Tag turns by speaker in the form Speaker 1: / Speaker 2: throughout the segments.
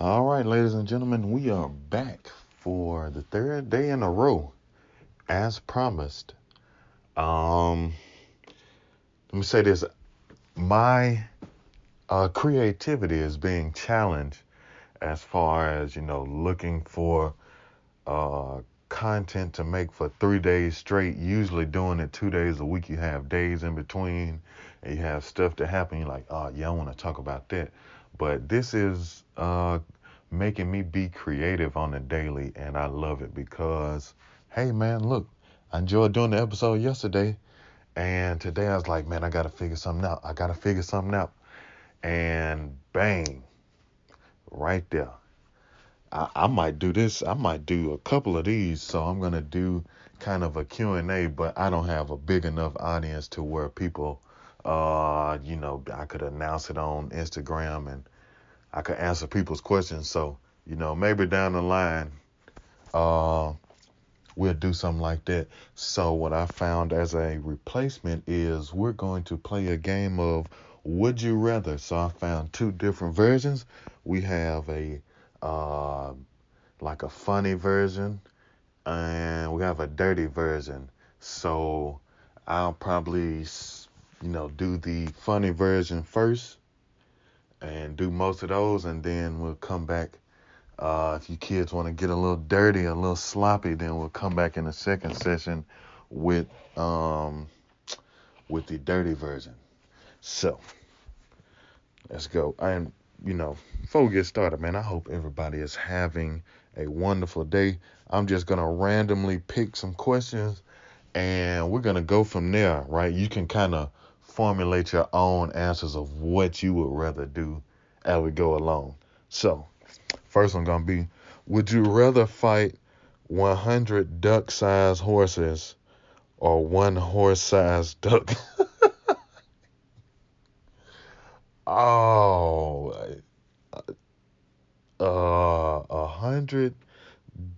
Speaker 1: All right, ladies and gentlemen, we are back for the third day in a row, as promised. Um, let me say this: my uh, creativity is being challenged as far as you know, looking for uh, content to make for three days straight. Usually doing it two days a week. You have days in between, and you have stuff to happen. You're like, oh yeah, I want to talk about that. But this is uh, making me be creative on the daily, and I love it because, hey man, look, I enjoyed doing the episode yesterday, and today I was like, man, I gotta figure something out. I gotta figure something out, and bang, right there. I, I might do this. I might do a couple of these. So I'm gonna do kind of a Q and A, but I don't have a big enough audience to where people, uh, you know, I could announce it on Instagram and I could answer people's questions. So you know, maybe down the line, uh, we'll do something like that. So what I found as a replacement is we're going to play a game of Would You Rather. So I found two different versions. We have a uh, like a funny version, and we have a dirty version. So I'll probably, you know, do the funny version first and do most of those, and then we'll come back. Uh, if you kids want to get a little dirty, a little sloppy, then we'll come back in the second session with um, with the dirty version. So let's go. And you know, before we get started, man, I hope everybody is having a wonderful day. I'm just gonna randomly pick some questions, and we're gonna go from there. Right? You can kind of formulate your own answers of what you would rather do as we go along. So, first one gonna be: Would you rather fight 100 duck-sized horses or one horse-sized duck? oh, uh, a hundred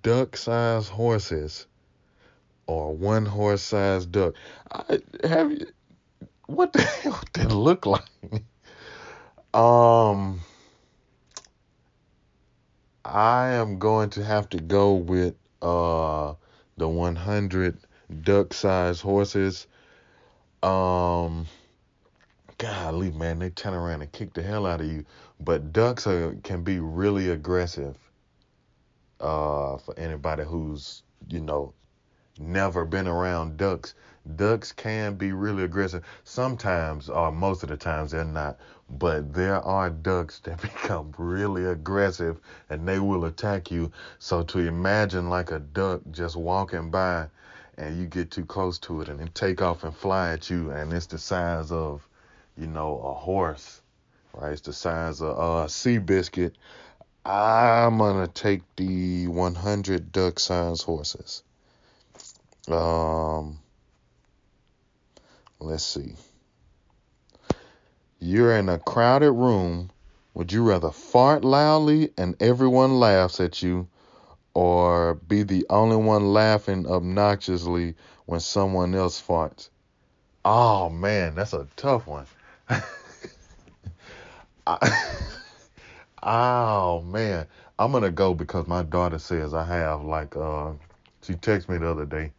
Speaker 1: duck-sized horses or one horse-sized duck. I, have you? What the hell did it look like? um, I am going to have to go with uh the 100 duck-sized horses. Um, golly, man, they turn around and kick the hell out of you. But ducks are, can be really aggressive. Uh, for anybody who's you know never been around ducks, ducks can be really aggressive. Sometimes, or most of the times, they're not. But there are ducks that become really aggressive and they will attack you. So to imagine like a duck just walking by and you get too close to it and it take off and fly at you and it's the size of, you know, a horse, right? It's the size of uh, a Seabiscuit. I'm gonna take the 100 duck size horses. Um, let's see. You're in a crowded room. Would you rather fart loudly and everyone laughs at you, or be the only one laughing obnoxiously when someone else farts? Oh man, that's a tough one. Oh man, I'm gonna go because my daughter says I have like uh, she texted me the other day,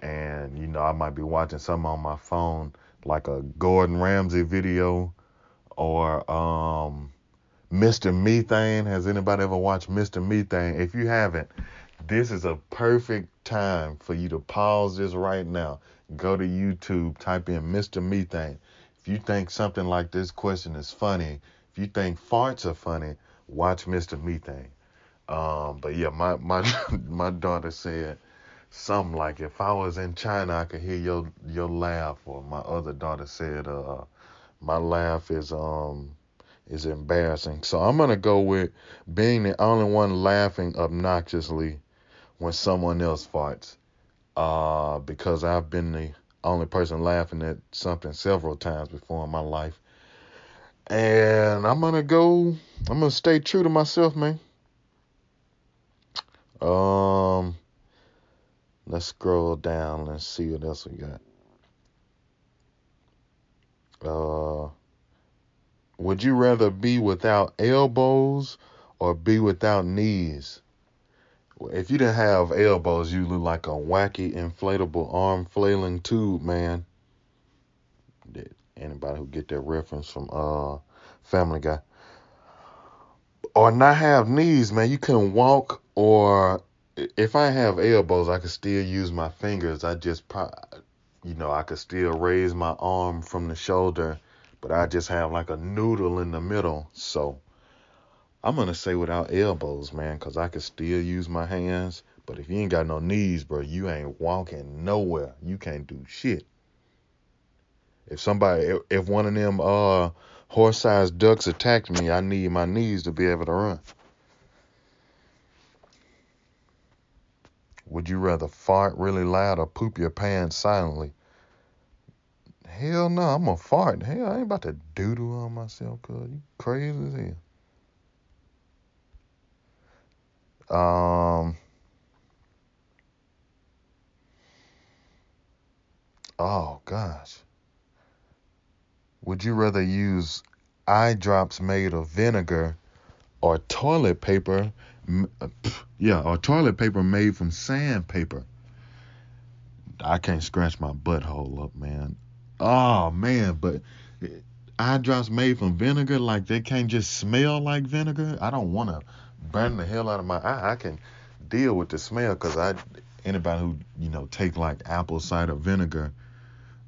Speaker 1: and you know I might be watching something on my phone like a Gordon Ramsay video or um, Mr. Methane. Has anybody ever watched Mr. Methane? If you haven't, this is a perfect time for you to pause this right now. Go to YouTube, type in Mr. Methane. If you think something like this question is funny, if you think farts are funny, watch Mr. Methane. Um, but yeah, my my my daughter said something like if I was in China, I could hear your your laugh. Or my other daughter said, uh, my laugh is um is embarrassing. So I'm gonna go with being the only one laughing obnoxiously when someone else farts. Uh, because I've been the only person laughing at something several times before in my life. And I'm gonna go. I'm gonna stay true to myself, man. Um, let's scroll down. Let's see what else we got. Uh, would you rather be without elbows or be without knees? If you didn't have elbows, you look like a wacky inflatable arm flailing tube, man. Did anybody who get that reference from uh Family Guy. Or not have knees, man. You couldn't walk or if I have elbows, I could still use my fingers. I just, you know, I could still raise my arm from the shoulder, but I just have like a noodle in the middle. So I'm gonna say without elbows, man, cause I could still use my hands. But if you ain't got no knees, bro, you ain't walking nowhere. You can't do shit. If somebody, if one of them uh horse-sized ducks attacked me, I need my knees to be able to run. Would you rather fart really loud or poop your pants silently? Hell no, I'm gonna fart. Hell, I ain't about to doodle on myself, cuz you crazy as hell. Um. Oh gosh. Would you rather use eye drops made of vinegar or toilet paper uh, yeah, or toilet paper made from sandpaper. I can't scratch my butthole up, man. Oh man, but eye drops made from vinegar, like they can't just smell like vinegar. I don't want to burn the hell out of my eye. I can deal with the smell because I anybody who you know take like apple cider vinegar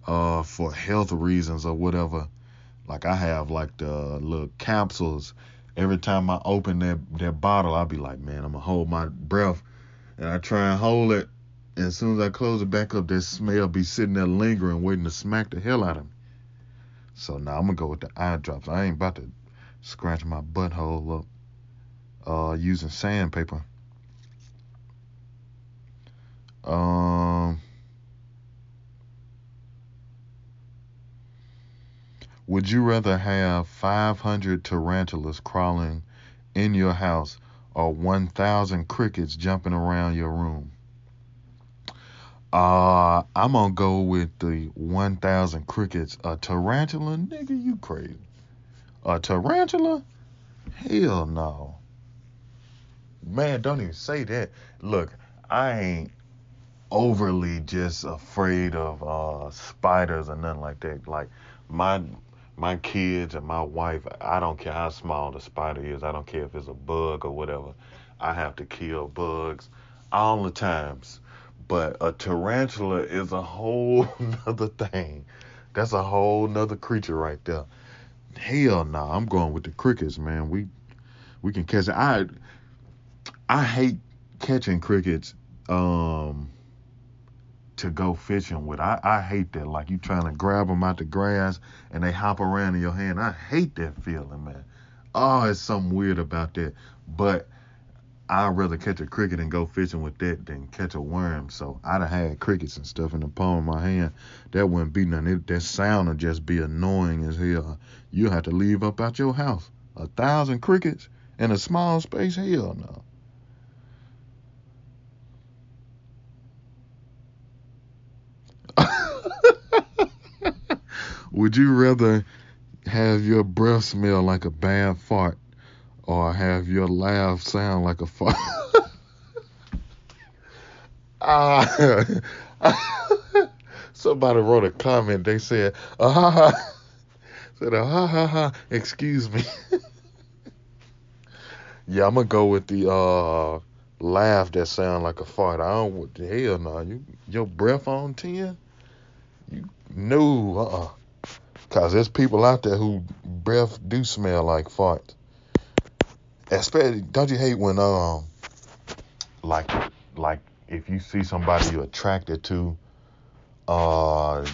Speaker 1: uh for health reasons or whatever. Like I have like the little capsules every time I open that that bottle, I'll be like, man, I'm gonna hold my breath, and I try and hold it. And as soon as I close it back up, that smell be sitting there lingering, waiting to smack the hell out of me. So now I'm gonna go with the eye drops. I ain't about to scratch my butthole up uh, using sandpaper. Um. Would you rather have 500 tarantulas crawling in your house or 1,000 crickets jumping around your room? Uh, I'm gonna go with the 1,000 crickets. A tarantula, nigga, you crazy? A tarantula? Hell no. Man, don't even say that. Look, I ain't overly just afraid of uh spiders or nothing like that. Like my my kids and my wife, I don't care how small the spider is. I don't care if it's a bug or whatever. I have to kill bugs all the times. But a tarantula is a whole nother thing. That's a whole nother creature right there. Hell no, nah, I'm going with the crickets, man. We we can catch it. I I hate catching crickets. Um to go fishing with. I, I hate that. Like you trying to grab them out the grass and they hop around in your hand. I hate that feeling, man. Oh, it's something weird about that. But I'd rather catch a cricket and go fishing with that than catch a worm. So I'd have had crickets and stuff in the palm of my hand. That wouldn't be nothing. It, that sound would just be annoying as hell. You have to leave up out your house. A thousand crickets in a small space? Hell no. Would you rather have your breath smell like a bad fart or have your laugh sound like a fart? uh, somebody wrote a comment. They said, ah, ha, ha. said, ah, ha, ha, ha. excuse me. yeah, I'm going to go with the uh, laugh that sound like a fart. I don't, hell no. Nah. You, your breath on 10? No, uh, uh Cause there's people out there who breath do smell like farts. Especially, don't you hate when um, like, like if you see somebody you're attracted to, uh,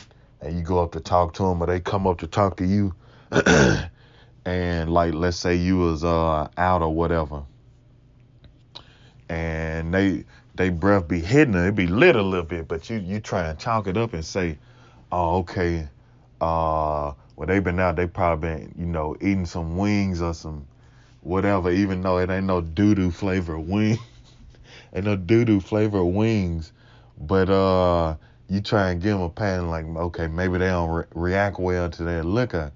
Speaker 1: and you go up to talk to them, or they come up to talk to you, and like let's say you was uh out or whatever, and they they breath be hidden, it be lit a little bit, but you you try and chalk it up and say, oh okay, uh, well, they've been out, they probably been, you know, eating some wings or some whatever, even though it ain't no doo doo flavor wing, ain't no doo doo flavor wings, but uh, you try and give them a pan like, okay, maybe they don't re- react well to that liquor,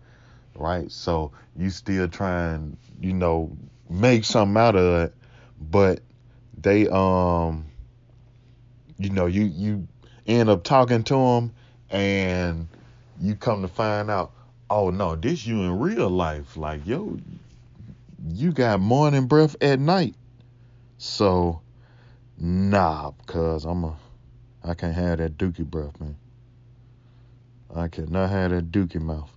Speaker 1: right? So you still try and, you know, make something out of it, but they um you know you you end up talking to them and you come to find out oh no this you in real life. Like yo you got morning breath at night. So nah cuz i'm a i can't have that dookie breath man. I cannot have that dookie mouth.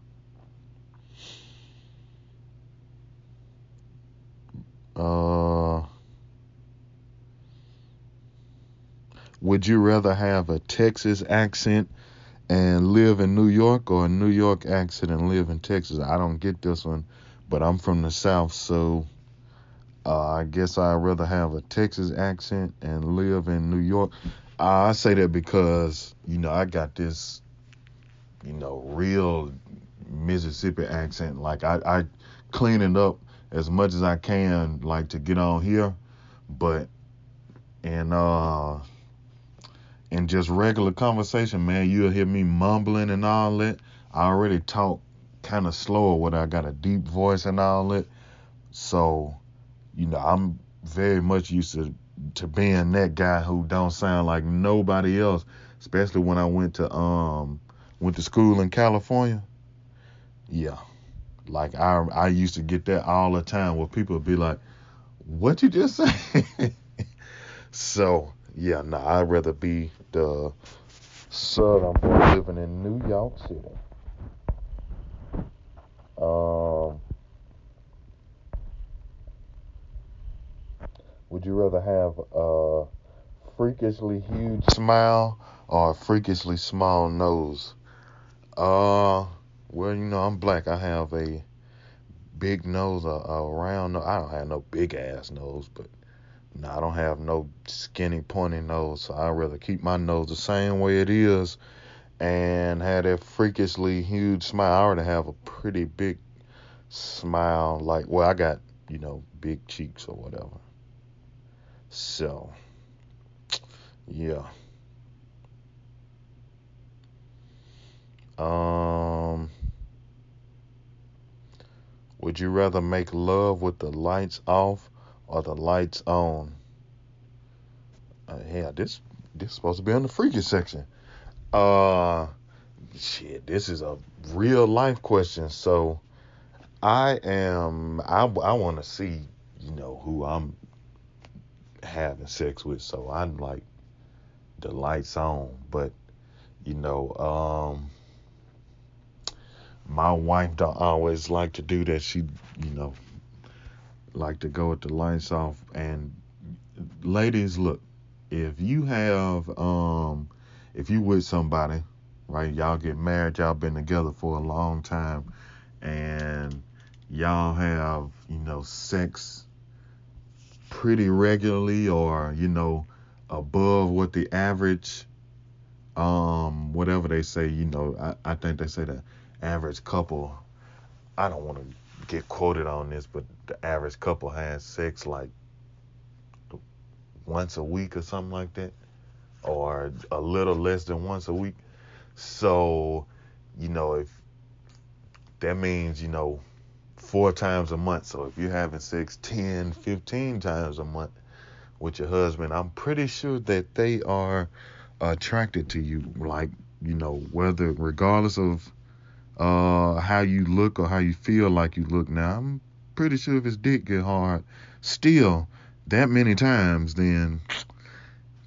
Speaker 1: Uh would you rather have a texas accent and live in New York or a New York accent and live in Texas. I don't get this one, but I'm from the South, so uh, I guess I'd rather have a Texas accent and live in New York. I say that because, you know, I got this, you know, real Mississippi accent. Like, I, I clean it up as much as I can, like, to get on here. But, and, uh, in just regular conversation, man, you'll hear me mumbling and all that. I already talk kind of slower when I got a deep voice and all that. So, you know, I'm very much used to to being that guy who don't sound like nobody else, especially when I went to um went to school in California. Yeah. Like I I used to get that all the time where people would be like, What you just say? so yeah, nah, I'd rather be the southern boy living in New York City. Um, would you rather have a freakishly huge smile or a freakishly small nose? Uh, well, you know, I'm black. I have a big nose, a, a round nose. I don't have no big ass nose, but no, I don't have no skinny, pointy nose, so I'd rather keep my nose the same way it is and have that freakishly huge smile. I already have a pretty big smile, like, well, I got, you know, big cheeks or whatever. So, yeah. Um, would you rather make love with the lights off or the lights on? Uh, yeah, this this is supposed to be on the freaky section. Uh, shit, this is a real life question. So, I am I I want to see you know who I'm having sex with. So I'm like the lights on, but you know um my wife don't always like to do that. She you know like to go with the lights off. And ladies, look, if you have um if you with somebody, right, y'all get married, y'all been together for a long time and y'all have, you know, sex pretty regularly or, you know, above what the average um whatever they say, you know, I, I think they say the average couple I don't want to get quoted on this, but the average couple has sex like once a week or something like that, or a little less than once a week. So, you know, if that means, you know, four times a month. So if you're having sex 10, 15 times a month with your husband, I'm pretty sure that they are attracted to you. Like, you know, whether, regardless of uh, how you look or how you feel like you look now, I'm pretty sure if his dick get hard still that many times, then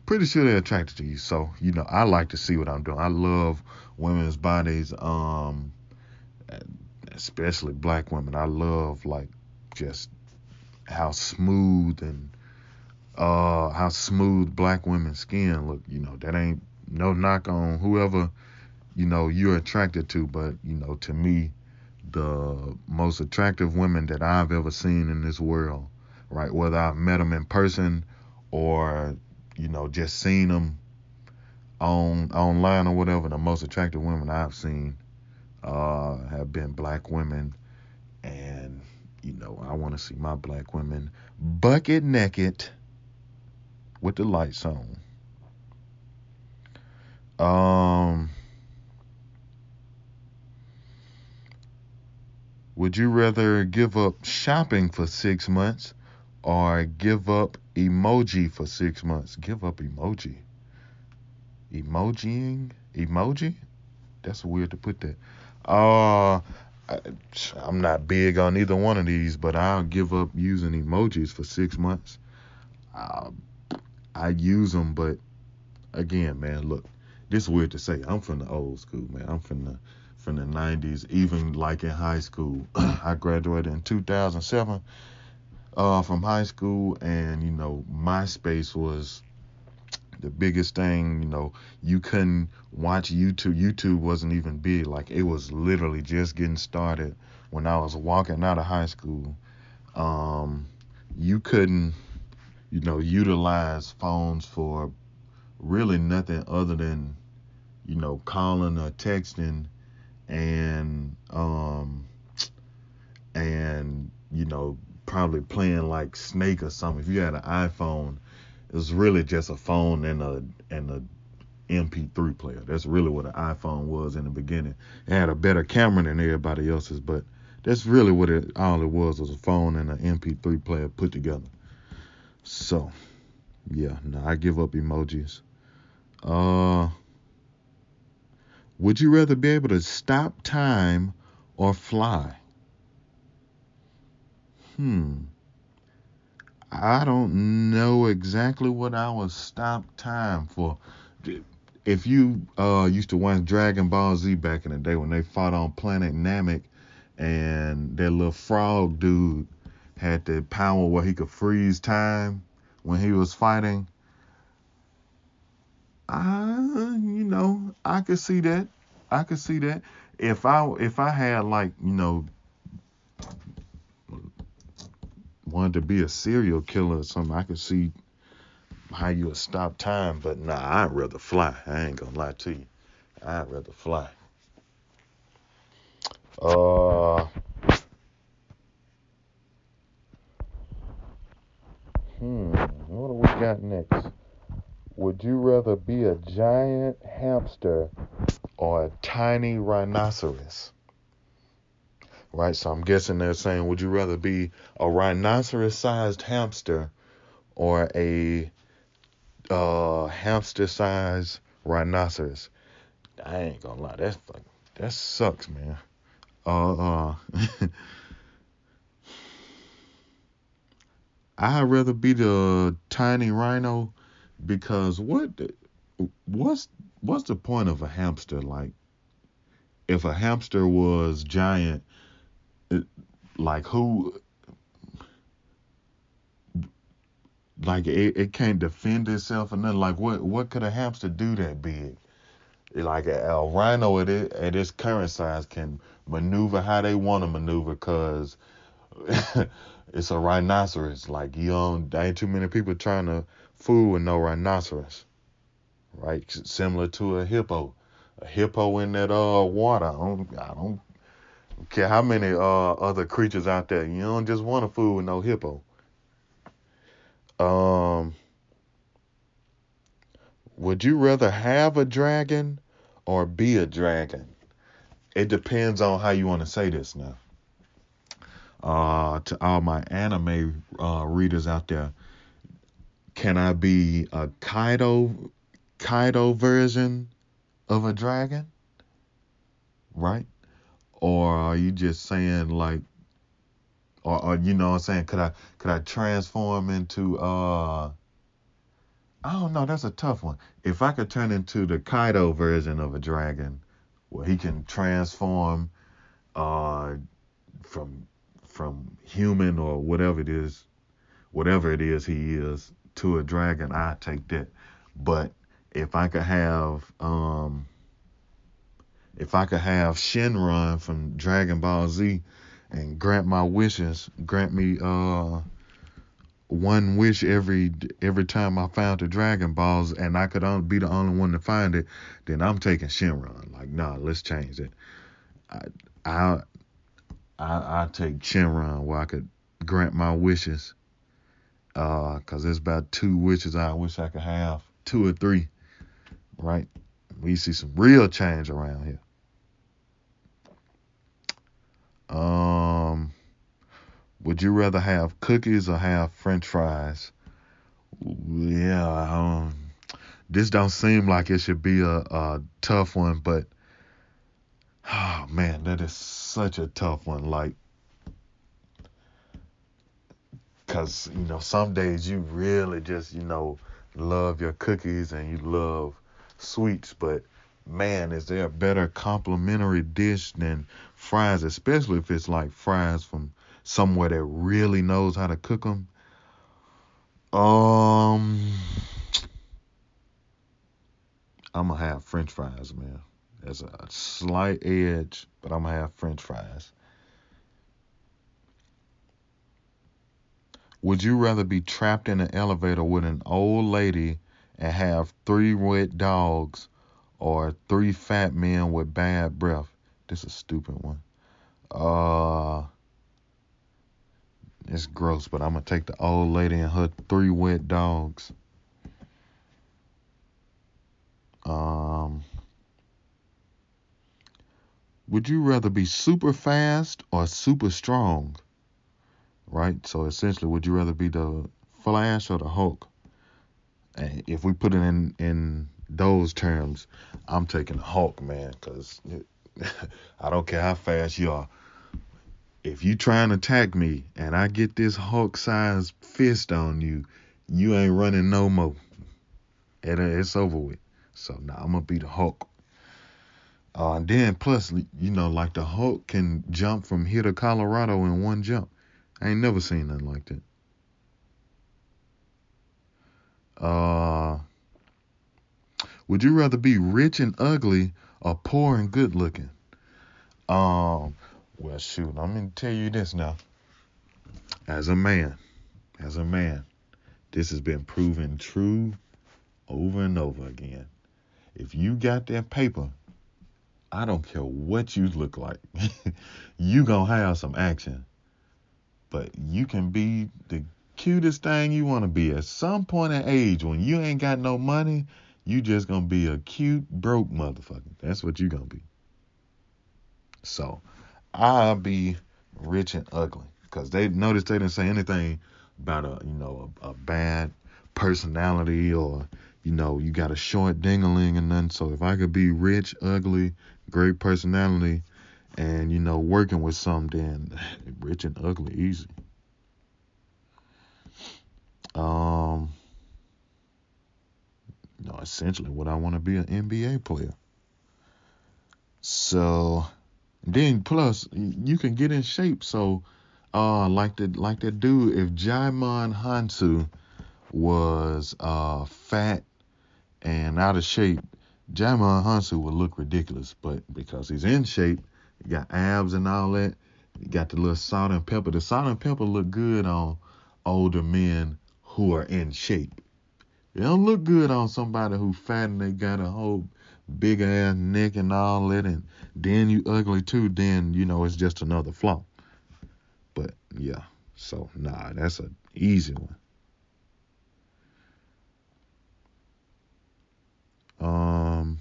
Speaker 1: pretty sure they're attracted to you. So, you know, I like to see what I'm doing. I love women's bodies, um, especially black women. I love like just how smooth and uh how smooth black women's skin look. You know, that ain't no knock on whoever, you know, you're attracted to, but you know, to me, the most attractive women that I've ever seen in this world, right? Whether I've met them in person or, you know, just seen them on online or whatever, the most attractive women I've seen uh, have been black women. And, you know, I want to see my black women bucket naked with the lights on. Um, Would you rather give up shopping for six months or give up emoji for six months? Give up emoji. Emojiing? Emoji? That's weird to put that. Uh, I, I'm not big on either one of these, but I'll give up using emojis for six months. Uh, I use them, but again, man, look, this is weird to say. I'm from the old school, man. I'm from the from the 90s. Even like in high school, I graduated in 2007 uh, from high school, and you know, MySpace was the biggest thing. You know, you couldn't watch YouTube. YouTube wasn't even big. Like it was literally just getting started when I was walking out of high school. Um, you couldn't, you know, utilize phones for really nothing other than, you know, calling or texting and um and you know probably playing like Snake or something. If you had an iPhone, it was really just a phone and a and a MP3 player. That's really what an iPhone was in the beginning. It had a better camera than everybody else's, but that's really what it all it was was a phone and an MP3 player put together. So, yeah, no, I give up emojis. Uh, would you rather be able to stop time or fly? Hmm. I don't know exactly what I would stop time for. If you uh, used to watch Dragon Ball Z back in the day when they fought on Planet Namek and that little frog dude had the power where he could freeze time when he was fighting. I, you know, I could see that. I could see that. If I if I had like, you know, wanted to be a serial killer or something, I could see how you would stop time. But nah, I'd rather fly. I ain't gonna lie to you. I'd rather fly. Uh. Hmm. What do we got next? Would you rather be a giant hamster or a tiny rhinoceros? right? So I'm guessing they're saying, would you rather be a rhinoceros-sized hamster or a uh, hamster-sized rhinoceros? I ain't gonna lie, that's like that sucks, man. Uh, uh I'd rather be the tiny rhino because what what's what's the point of a hamster? Like if a hamster was giant like who like it, it can't defend itself and nothing. Like what what could a hamster do that big? Like a, a rhino at it, at its current size can maneuver how they want to maneuver because it's a rhinoceros. Like you don't there ain't too many people trying to fool with no rhinoceros right similar to a hippo a hippo in that uh water I don't, I don't care how many uh, other creatures out there. You don't just want a fool with no hippo. Um, would you rather have a dragon or be a dragon? It depends on how you want to say this now. Uh, to all my anime uh, readers out there, can I be a Kaido Kaido version of a dragon? Right? or are you just saying like or, or you know what I'm saying could I could I transform into uh I don't know that's a tough one if I could turn into the Kaido version of a dragon where he can transform uh from from human or whatever it is whatever it is he is to a dragon I take that but if I could have um if I could have Shenron from Dragon Ball Z and grant my wishes, grant me uh one wish every every time I found the Dragon Balls and I could only be the only one to find it, then I'm taking Shenron. Like, nah, let's change it. I I I, I take Shenron where I could grant my wishes. Uh, cause there's about two witches I wish I could have, two or three, right? We see some real change around here. Um, would you rather have cookies or have French fries? Yeah, um, this don't seem like it should be a, a tough one, but oh man, that is such a tough one. Like, cause you know, some days you really just you know love your cookies and you love sweets, but man, is there a better complimentary dish than fries, especially if it's like fries from somewhere that really knows how to cook them? Um, I'm gonna have French fries, man. There's a slight edge, but I'm gonna have French fries. Would you rather be trapped in an elevator with an old lady and have three wet dogs or three fat men with bad breath? This is a stupid one. Uh it's gross, but I'm gonna take the old lady and her three wet dogs. Um would you rather be super fast or super strong? Right? So essentially, would you rather be the Flash or the Hulk? And if we put it in in those terms, I'm taking the Hulk, man, because I don't care how fast you are. If you try and attack me and I get this Hulk-sized fist on you, you ain't running no more. And it's over with. So now nah, I'm gonna be the Hulk. Uh, and then plus, you know, like the Hulk can jump from here to Colorado in one jump. I ain't never seen nothing like that. Uh, would you rather be rich and ugly or poor and good looking? Um, well, shoot, I'm gonna tell you this now. As a man, as a man, this has been proven true over and over again. If you got that paper, I don't care what you look like, you gonna have some action but you can be the cutest thing you want to be. At some point in age, when you ain't got no money, you just gonna be a cute broke motherfucker. That's what you gonna be. So I'll be rich and ugly because they noticed they didn't say anything about a you know a, a bad personality or you know you got a short dingaling and nothing. So if I could be rich, ugly, great personality, and you know working with some then rich and ugly easy. Um you know essentially what i want to be an nba player. So then plus you can get in shape. So uh like the like that dude if Djimon Hounsou was uh fat and out of shape Djimon Hounsou would look ridiculous but because he's in shape you got abs and all that. You got the little salt and pepper. The salt and pepper look good on older men who are in shape. It don't look good on somebody who fat and they got a whole big ass neck and all that, and then you ugly too. Then you know it's just another flaw. But yeah, so nah, that's an easy one. Um,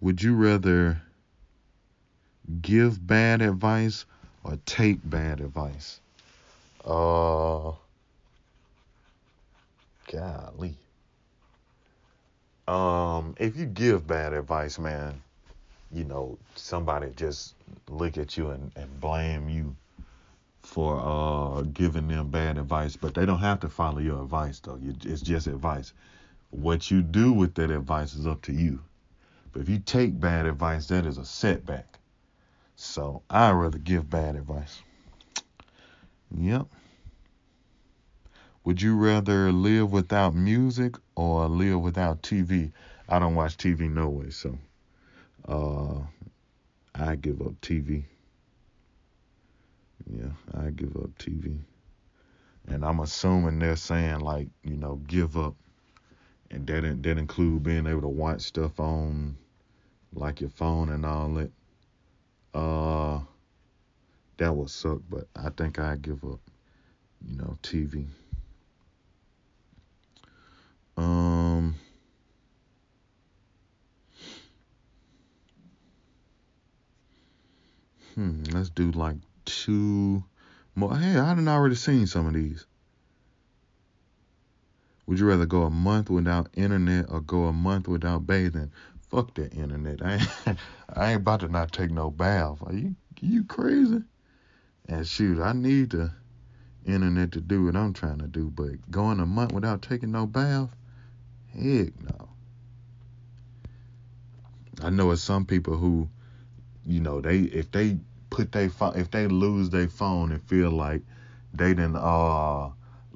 Speaker 1: Would you rather give bad advice or take bad advice? Uh, golly. Um, if you give bad advice, man, you know, somebody just look at you and, and blame you for uh giving them bad advice, but they don't have to follow your advice though. You, it's just advice. What you do with that advice is up to you. But if you take bad advice, that is a setback. So I rather give bad advice. Yep. Would you rather live without music or live without TV? I don't watch TV no way, so uh, I give up TV. Yeah, I give up TV. And I'm assuming they're saying like, you know, give up and that that include being able to watch stuff on like your phone and all that. Uh, that would suck, but I think I give up. You know, TV. Um. Hmm, let's do like two more. Hey, I done already seen some of these. Would you rather go a month without internet or go a month without bathing? Fuck that internet. I ain't, I ain't about to not take no bath. Are you you crazy? And shoot, I need the internet to do what I'm trying to do, but going a month without taking no bath, heck no. I know it's some people who, you know, they if they put they phone if they lose their phone and feel like they didn't uh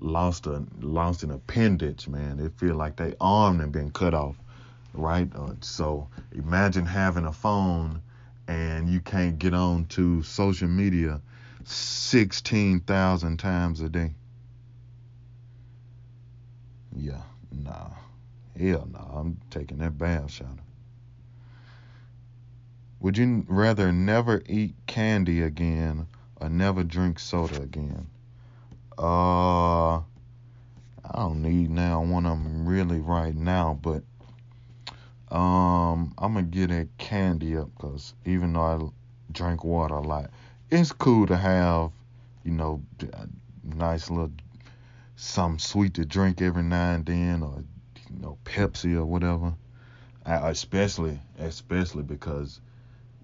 Speaker 1: lost a lost an appendage, man. They feel like they arm and been cut off, right? Uh, so imagine having a phone and you can't get on to social media sixteen thousand times a day. Yeah, nah, hell no. Nah. I'm taking that bath shower. Would you rather never eat candy again or never drink soda again? Uh, I don't need now one of them really right now, but um, I'm gonna get a candy up because even though I drink water a lot, it's cool to have, you know, nice little some sweet to drink every now and then, or you know, Pepsi or whatever. I, especially, especially because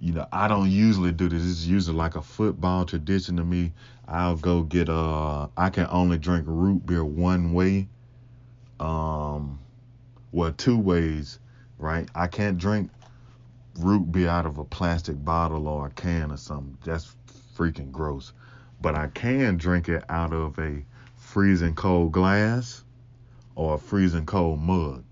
Speaker 1: you know, I don't usually do this. It's usually like a football tradition to me. I'll go get uh I can only drink root beer one way. Um well two ways, right? I can't drink root beer out of a plastic bottle or a can or something. That's freaking gross. But I can drink it out of a freezing cold glass or a freezing cold mug.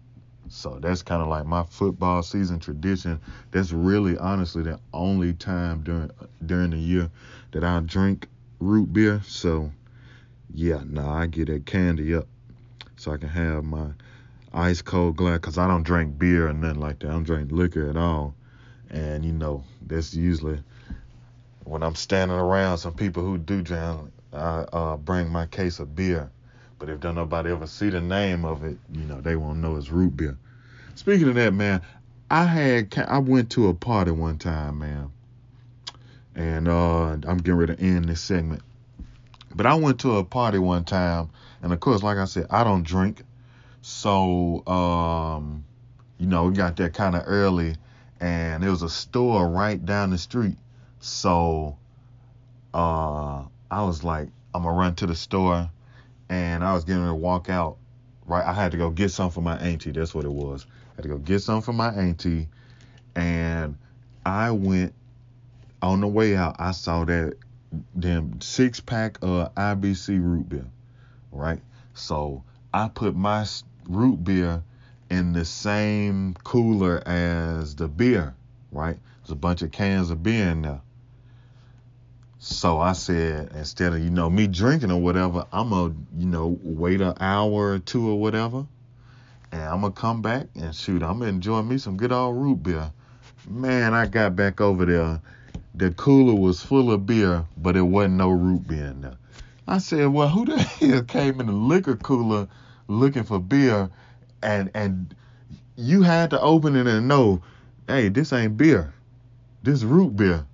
Speaker 1: So that's kind of like my football season tradition. That's really honestly the only time during during the year that I drink root beer. So yeah, nah, I get that candy up so I can have my ice cold glass because I don't drink beer or nothing like that. I don't drink liquor at all. And you know, that's usually when I'm standing around some people who do drink, I uh, bring my case of beer. But if don't nobody ever see the name of it, you know, they won't know it's root beer. Speaking of that, man, I had I went to a party one time, man, and uh, I'm getting ready to end this segment. But I went to a party one time, and of course, like I said, I don't drink, so um, you know, we got there kind of early, and there was a store right down the street, so uh, I was like, I'm gonna run to the store, and I was getting ready to walk out. Right, I had to go get something for my auntie. That's what it was I had to go get some for my auntie, and I went on the way out. I saw that damn six pack of IBC root beer, right? So I put my root beer in the same cooler as the beer, right? There's a bunch of cans of beer in there. So I said, instead of, you know, me drinking or whatever, I'm going to, you know, wait an hour or two or whatever and I'm gonna come back and shoot. I'm gonna enjoy me some good old root beer. Man, I got back over there. The cooler was full of beer, but it wasn't no root beer in there. I said, well, who the hell came in the liquor cooler looking for beer, and and you had to open it and know, hey, this ain't beer, this root beer,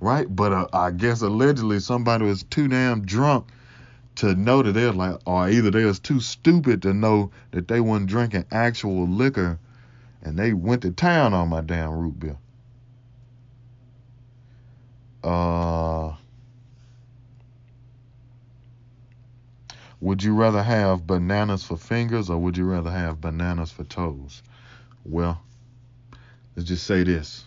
Speaker 1: right? But uh, I guess allegedly somebody was too damn drunk to know that they're like, or either they was too stupid to know that they weren't drinking actual liquor, and they went to town on my damn root beer. Uh, would you rather have bananas for fingers or would you rather have bananas for toes? Well, let's just say this.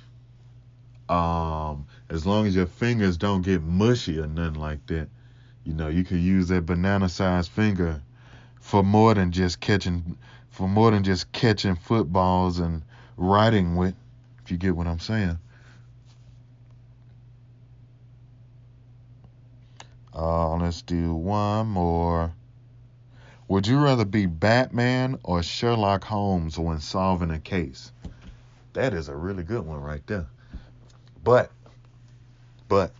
Speaker 1: Um, as long as your fingers don't get mushy or nothing like that, you know, you can use that banana sized finger for more than just catching for more than just catching footballs and riding with, if you get what I'm saying. Uh, let's do one more. Would you rather be Batman or Sherlock Holmes when solving a case? That is a really good one right there. But, but,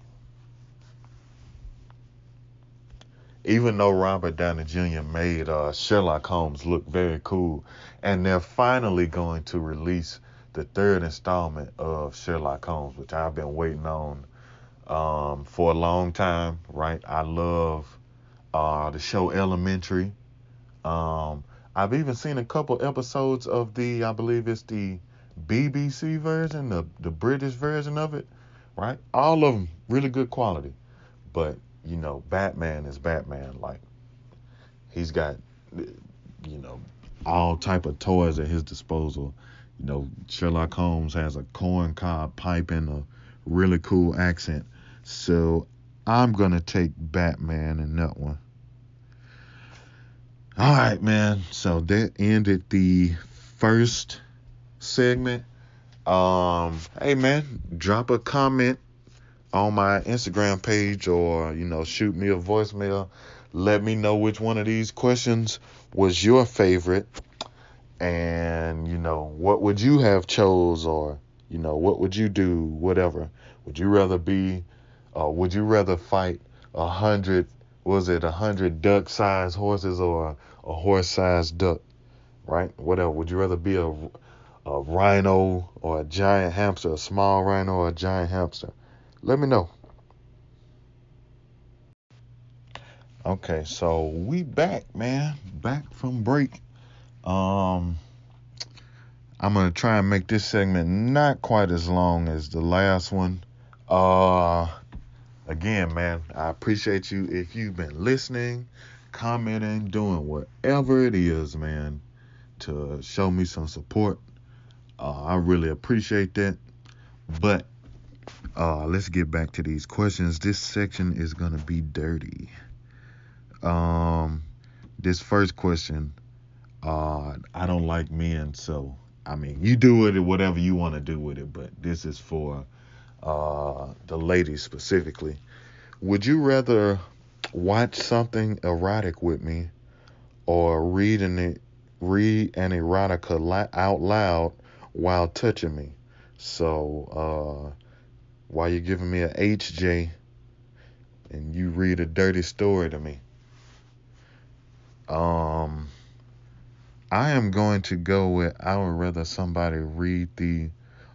Speaker 1: even though Robert Downey Jr. made uh, Sherlock Holmes look very cool, and they're finally going to release the third installment of Sherlock Holmes, which I've been waiting on um, for a long time, right? I love uh, the show Elementary. Um, I've even seen a couple episodes of the, I believe it's the BBC version, the the British version of it, right? All of them really good quality, but you know, Batman is Batman. Like he's got, you know, all type of toys at his disposal. You know, Sherlock Holmes has a corn cob pipe and a really cool accent. So I'm gonna take Batman in that one. All right, man. So that ended the first segment. Um, hey man, drop a comment on my Instagram page or you know shoot me a voicemail. Let me know which one of these questions was your favorite, and you know what would you have chose or you know what would you do, whatever. Would you rather be, uh, would you rather fight a hundred? Was it a hundred duck-sized horses or a horse-sized duck? Right? Whatever. Would you rather be a a rhino or a giant hamster, a small rhino or a giant hamster? Let me know. Okay, so we back, man. Back from break. Um I'm gonna try and make this segment not quite as long as the last one. Uh again, man, I appreciate you if you've been listening, commenting, doing whatever it is, man, to show me some support. Uh, I really appreciate that. But uh, let's get back to these questions. This section is gonna be dirty. Um, this first question, uh, I don't like men, so I mean, you do it whatever you want to do with it, but this is for uh, the ladies specifically. Would you rather watch something erotic with me, or read an read an erotica out loud while touching me? So uh, while you're giving me a HJ and you read a dirty story to me. Um, I am going to go with I would rather somebody read the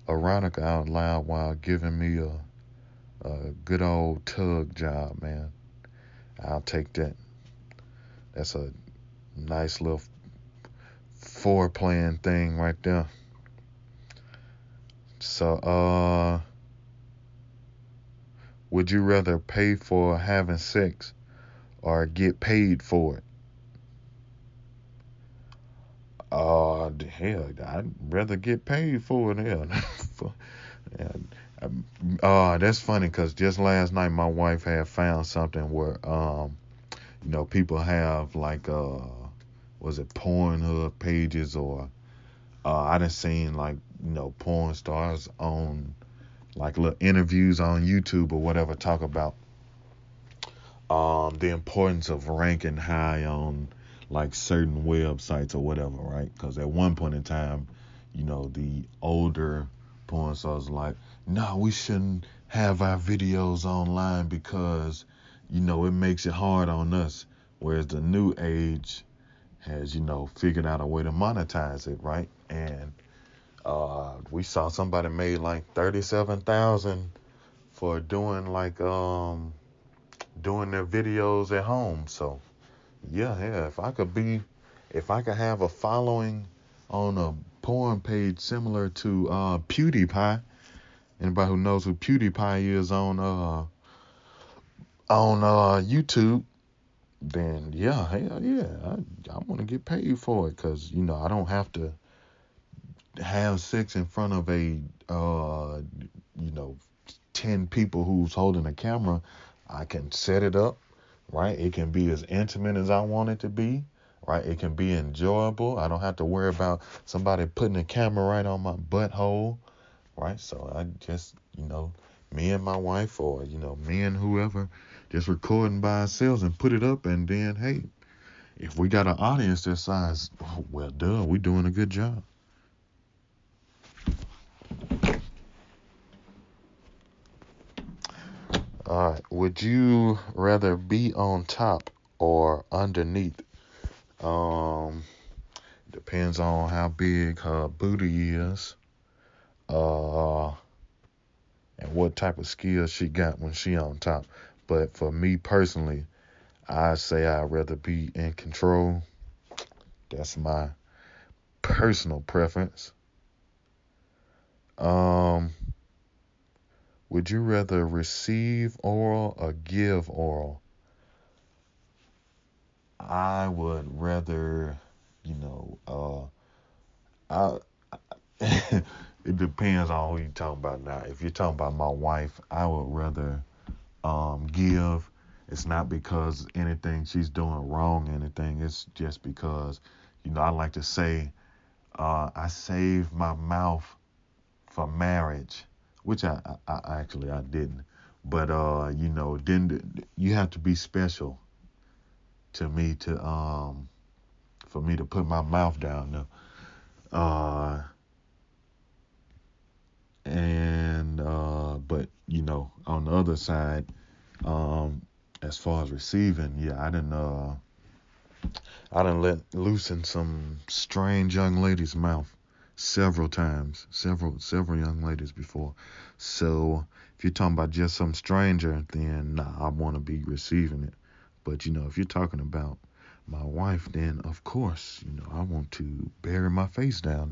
Speaker 1: erotica out loud while giving me a, a good old tug job, man. I'll take that. That's a nice little foreplaying thing right there. So, uh, would you rather pay for having sex or get paid for it? Uh, hell, I'd rather get paid for it. Hell, uh, that's funny because just last night my wife had found something where, um, you know, people have like, uh, was it Pornhub pages or, uh, I done seen like, you know, porn stars on like little interviews on YouTube or whatever talk about um, the importance of ranking high on like certain websites or whatever, right? Because at one point in time, you know, the older porn stars like, no, we shouldn't have our videos online because, you know, it makes it hard on us. Whereas the new age has, you know, figured out a way to monetize it, right? And uh, we saw somebody made like thirty-seven thousand for doing like um doing their videos at home. So yeah, yeah. If I could be, if I could have a following on a porn page similar to uh PewDiePie, anybody who knows who PewDiePie is on uh on uh YouTube, then yeah, hell yeah, I I want to get paid for it because you know I don't have to have sex in front of a uh you know 10 people who's holding a camera i can set it up right? It can be as intimate as i want it to be right? It can be enjoyable. I don't have to worry about somebody putting a camera right on my butthole right? So i just you know me and my wife or you know me and whoever just recording by ourselves and put it up and then hey if we got an audience that size well duh we doing a good job All right. Would you rather be on top or underneath? Um, depends on how big her booty is. Uh, and what type of skills she got when she on top. But for me personally, I say I'd rather be in control. That's my personal preference. Um, would you rather receive oral or give oral? I would rather, you know, uh, I. it depends on who you're talking about now. If you're talking about my wife, I would rather um, give. It's not because anything she's doing wrong, anything. It's just because, you know, I like to say, uh, I saved my mouth for marriage, which I, I, I actually I didn't. But uh, you know, then you have to be special to me to um for me to put my mouth down. Uh and uh but you know, on the other side, um as far as receiving, yeah, I didn't uh I didn't let loosen some strange young lady's mouth several times, several several young ladies before. So if you're talking about just some stranger, then nah, I want to be receiving it. But you know, if you're talking about my wife, then of course, you know, I want to bury my face down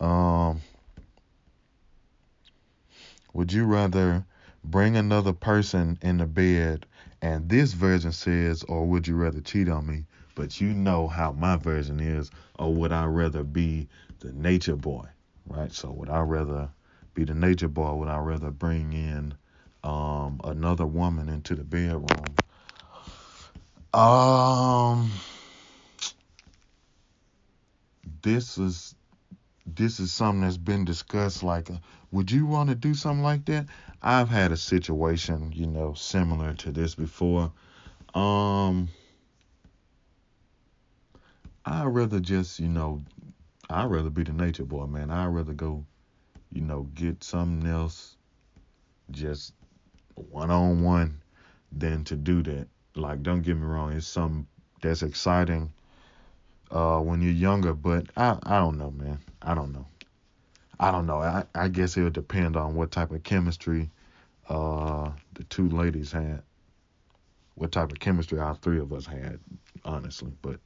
Speaker 1: there. Um, would you rather bring another person in the bed and this version says, or would you rather cheat on me? But you know how my version is, or would I rather be the nature boy, right? So would I rather be the nature boy? Would I rather bring in um, another woman into the bedroom um, this is this is something that's been discussed. Like, uh, would you want to do something like that? I've had a situation, you know, similar to this before. Um, I'd rather just, you know, I'd rather be the nature boy, man. I'd rather go, you know, get something else, just one on one, than to do that. Like, don't get me wrong, it's something that's exciting uh, when you're younger, but I, I don't know, man. I don't know. I don't know. I, I guess it would depend on what type of chemistry uh, the two ladies had. What type of chemistry all three of us had, honestly. But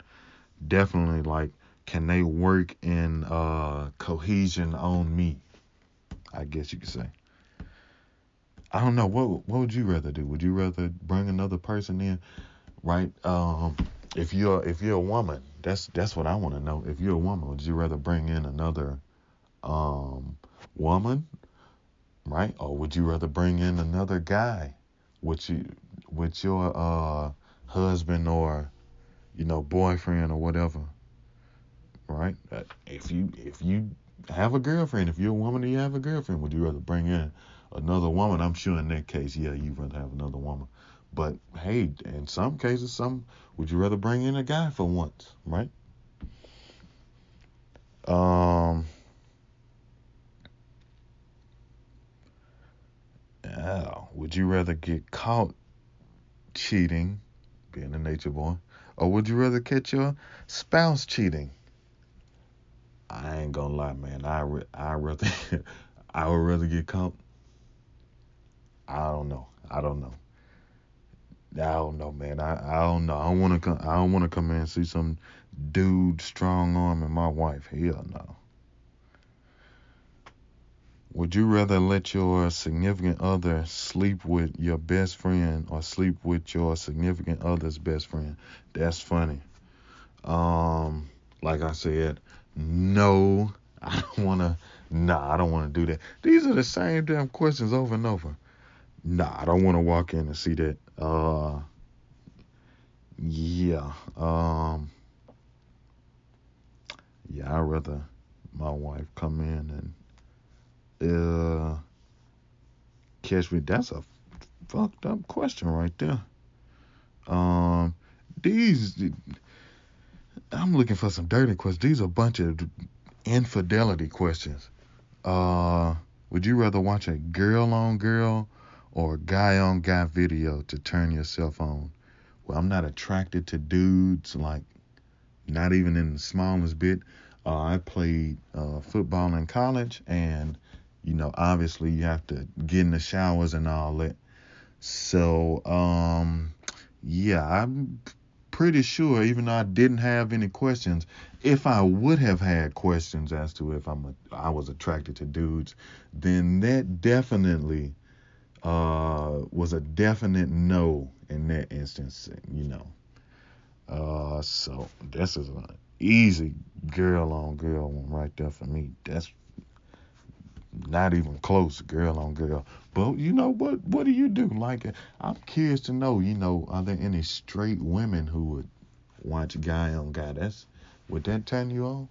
Speaker 1: definitely, like, can they work in uh, cohesion on me? I guess you could say. I don't know. What what would you rather do? Would you rather bring another person in, right? Um, if you're if you're a woman, that's that's what I want to know. If you're a woman, would you rather bring in another um woman, right? Or would you rather bring in another guy, with you with your uh husband or you know boyfriend or whatever, right? Uh, if you if you have a girlfriend, if you're a woman and you have a girlfriend, would you rather bring in another woman, I'm sure in that case, yeah, you'd rather have another woman. But hey, in some cases, some would you rather bring in a guy for once, right? Um. Yeah. Would you rather get caught cheating, being a nature boy, or would you rather catch your spouse cheating? I ain't gonna lie, man. I re- I rather I would rather get caught I don't know. I don't know. I don't know, man. I, I don't know. I don't want to come. I don't want to come in and see some dude strong arming my wife. Hell no. Would you rather let your significant other sleep with your best friend or sleep with your significant other's best friend? That's funny. Um, like I said, no, I don't want to. Nah, I don't want to do that. These are the same damn questions over and over. Nah, I don't want to walk in and see that. Uh, yeah. Um, yeah, I'd rather my wife come in and uh catch me. That's a fucked up question right there. Um, these I'm looking for some dirty questions. These are a bunch of infidelity questions. Uh, would you rather watch a girl on girl or a guy on guy video to turn yourself on. Well, I'm not attracted to dudes, like, not even in the smallest bit. Uh, I played uh, football in college, and You know, obviously you have to get in the showers and all that. So, um, yeah, I'm pretty sure, even though I didn't have any questions, if I would have had questions as to if I'm a, I was attracted to dudes, then that definitely uh, was a definite no in that instance. You know, uh, so this is an easy girl on girl one right there for me. That's not even close, girl on girl. But you know what? What do you do? Like, I'm curious to know. You know, are there any straight women who would watch guy on guy? That's would that turn you on?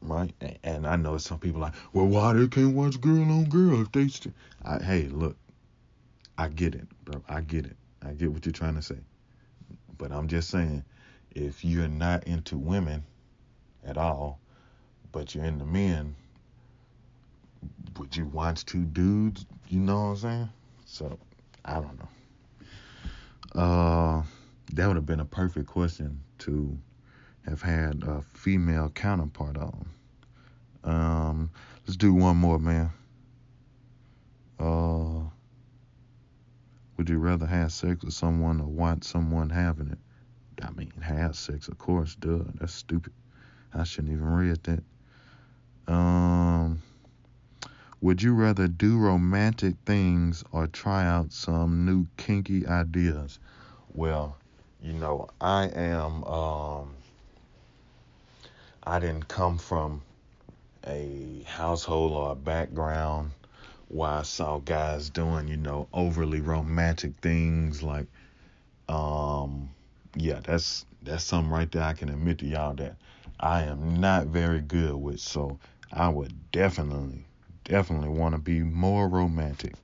Speaker 1: Right? And I know some people like, well, why they can't watch girl on girl if they? St-? I, hey, look, I get it, bro. I get it. I get what you're trying to say. But I'm just saying, if you're not into women at all, but you're into men, would you watch two dudes? You know what I'm saying? So I don't know. Uh, that would have been a perfect question to have had a female counterpart on. Um, let's do one more, man. Uh, would you rather have sex with someone or watch someone having it? I mean, have sex, of course, duh. That's stupid. I shouldn't even read that. Um, would you rather do romantic things or try out some new kinky ideas? Well, you know, I am um I didn't come from a household or a background where I saw guys doing, you know, overly romantic things like um yeah, that's that's something right there I can admit to y'all that I am not very good with. So I would definitely, definitely want to be more romantic.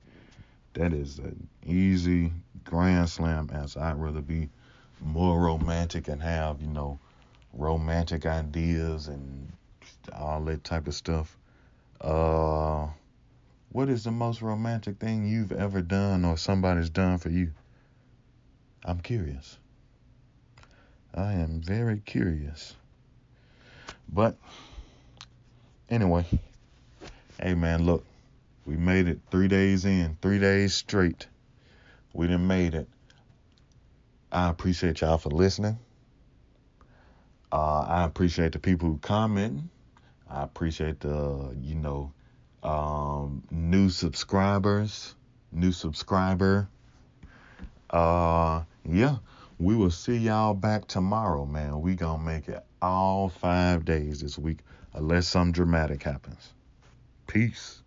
Speaker 1: That is an easy grand slam answer. I'd rather be more romantic and have, you know, romantic ideas and all that type of stuff. Uh, what is the most romantic thing you've ever done or somebody's done for you? I'm curious. I am very curious. But anyway, hey man, look, we made it three days in, three days straight. We done made it. I appreciate y'all for listening. Uh, I appreciate the people who comment. I appreciate the, you know, um, new subscribers, new subscriber. Uh, yeah, we will see y'all back tomorrow, man. We gonna make it all five days this week, unless something dramatic happens. Peace.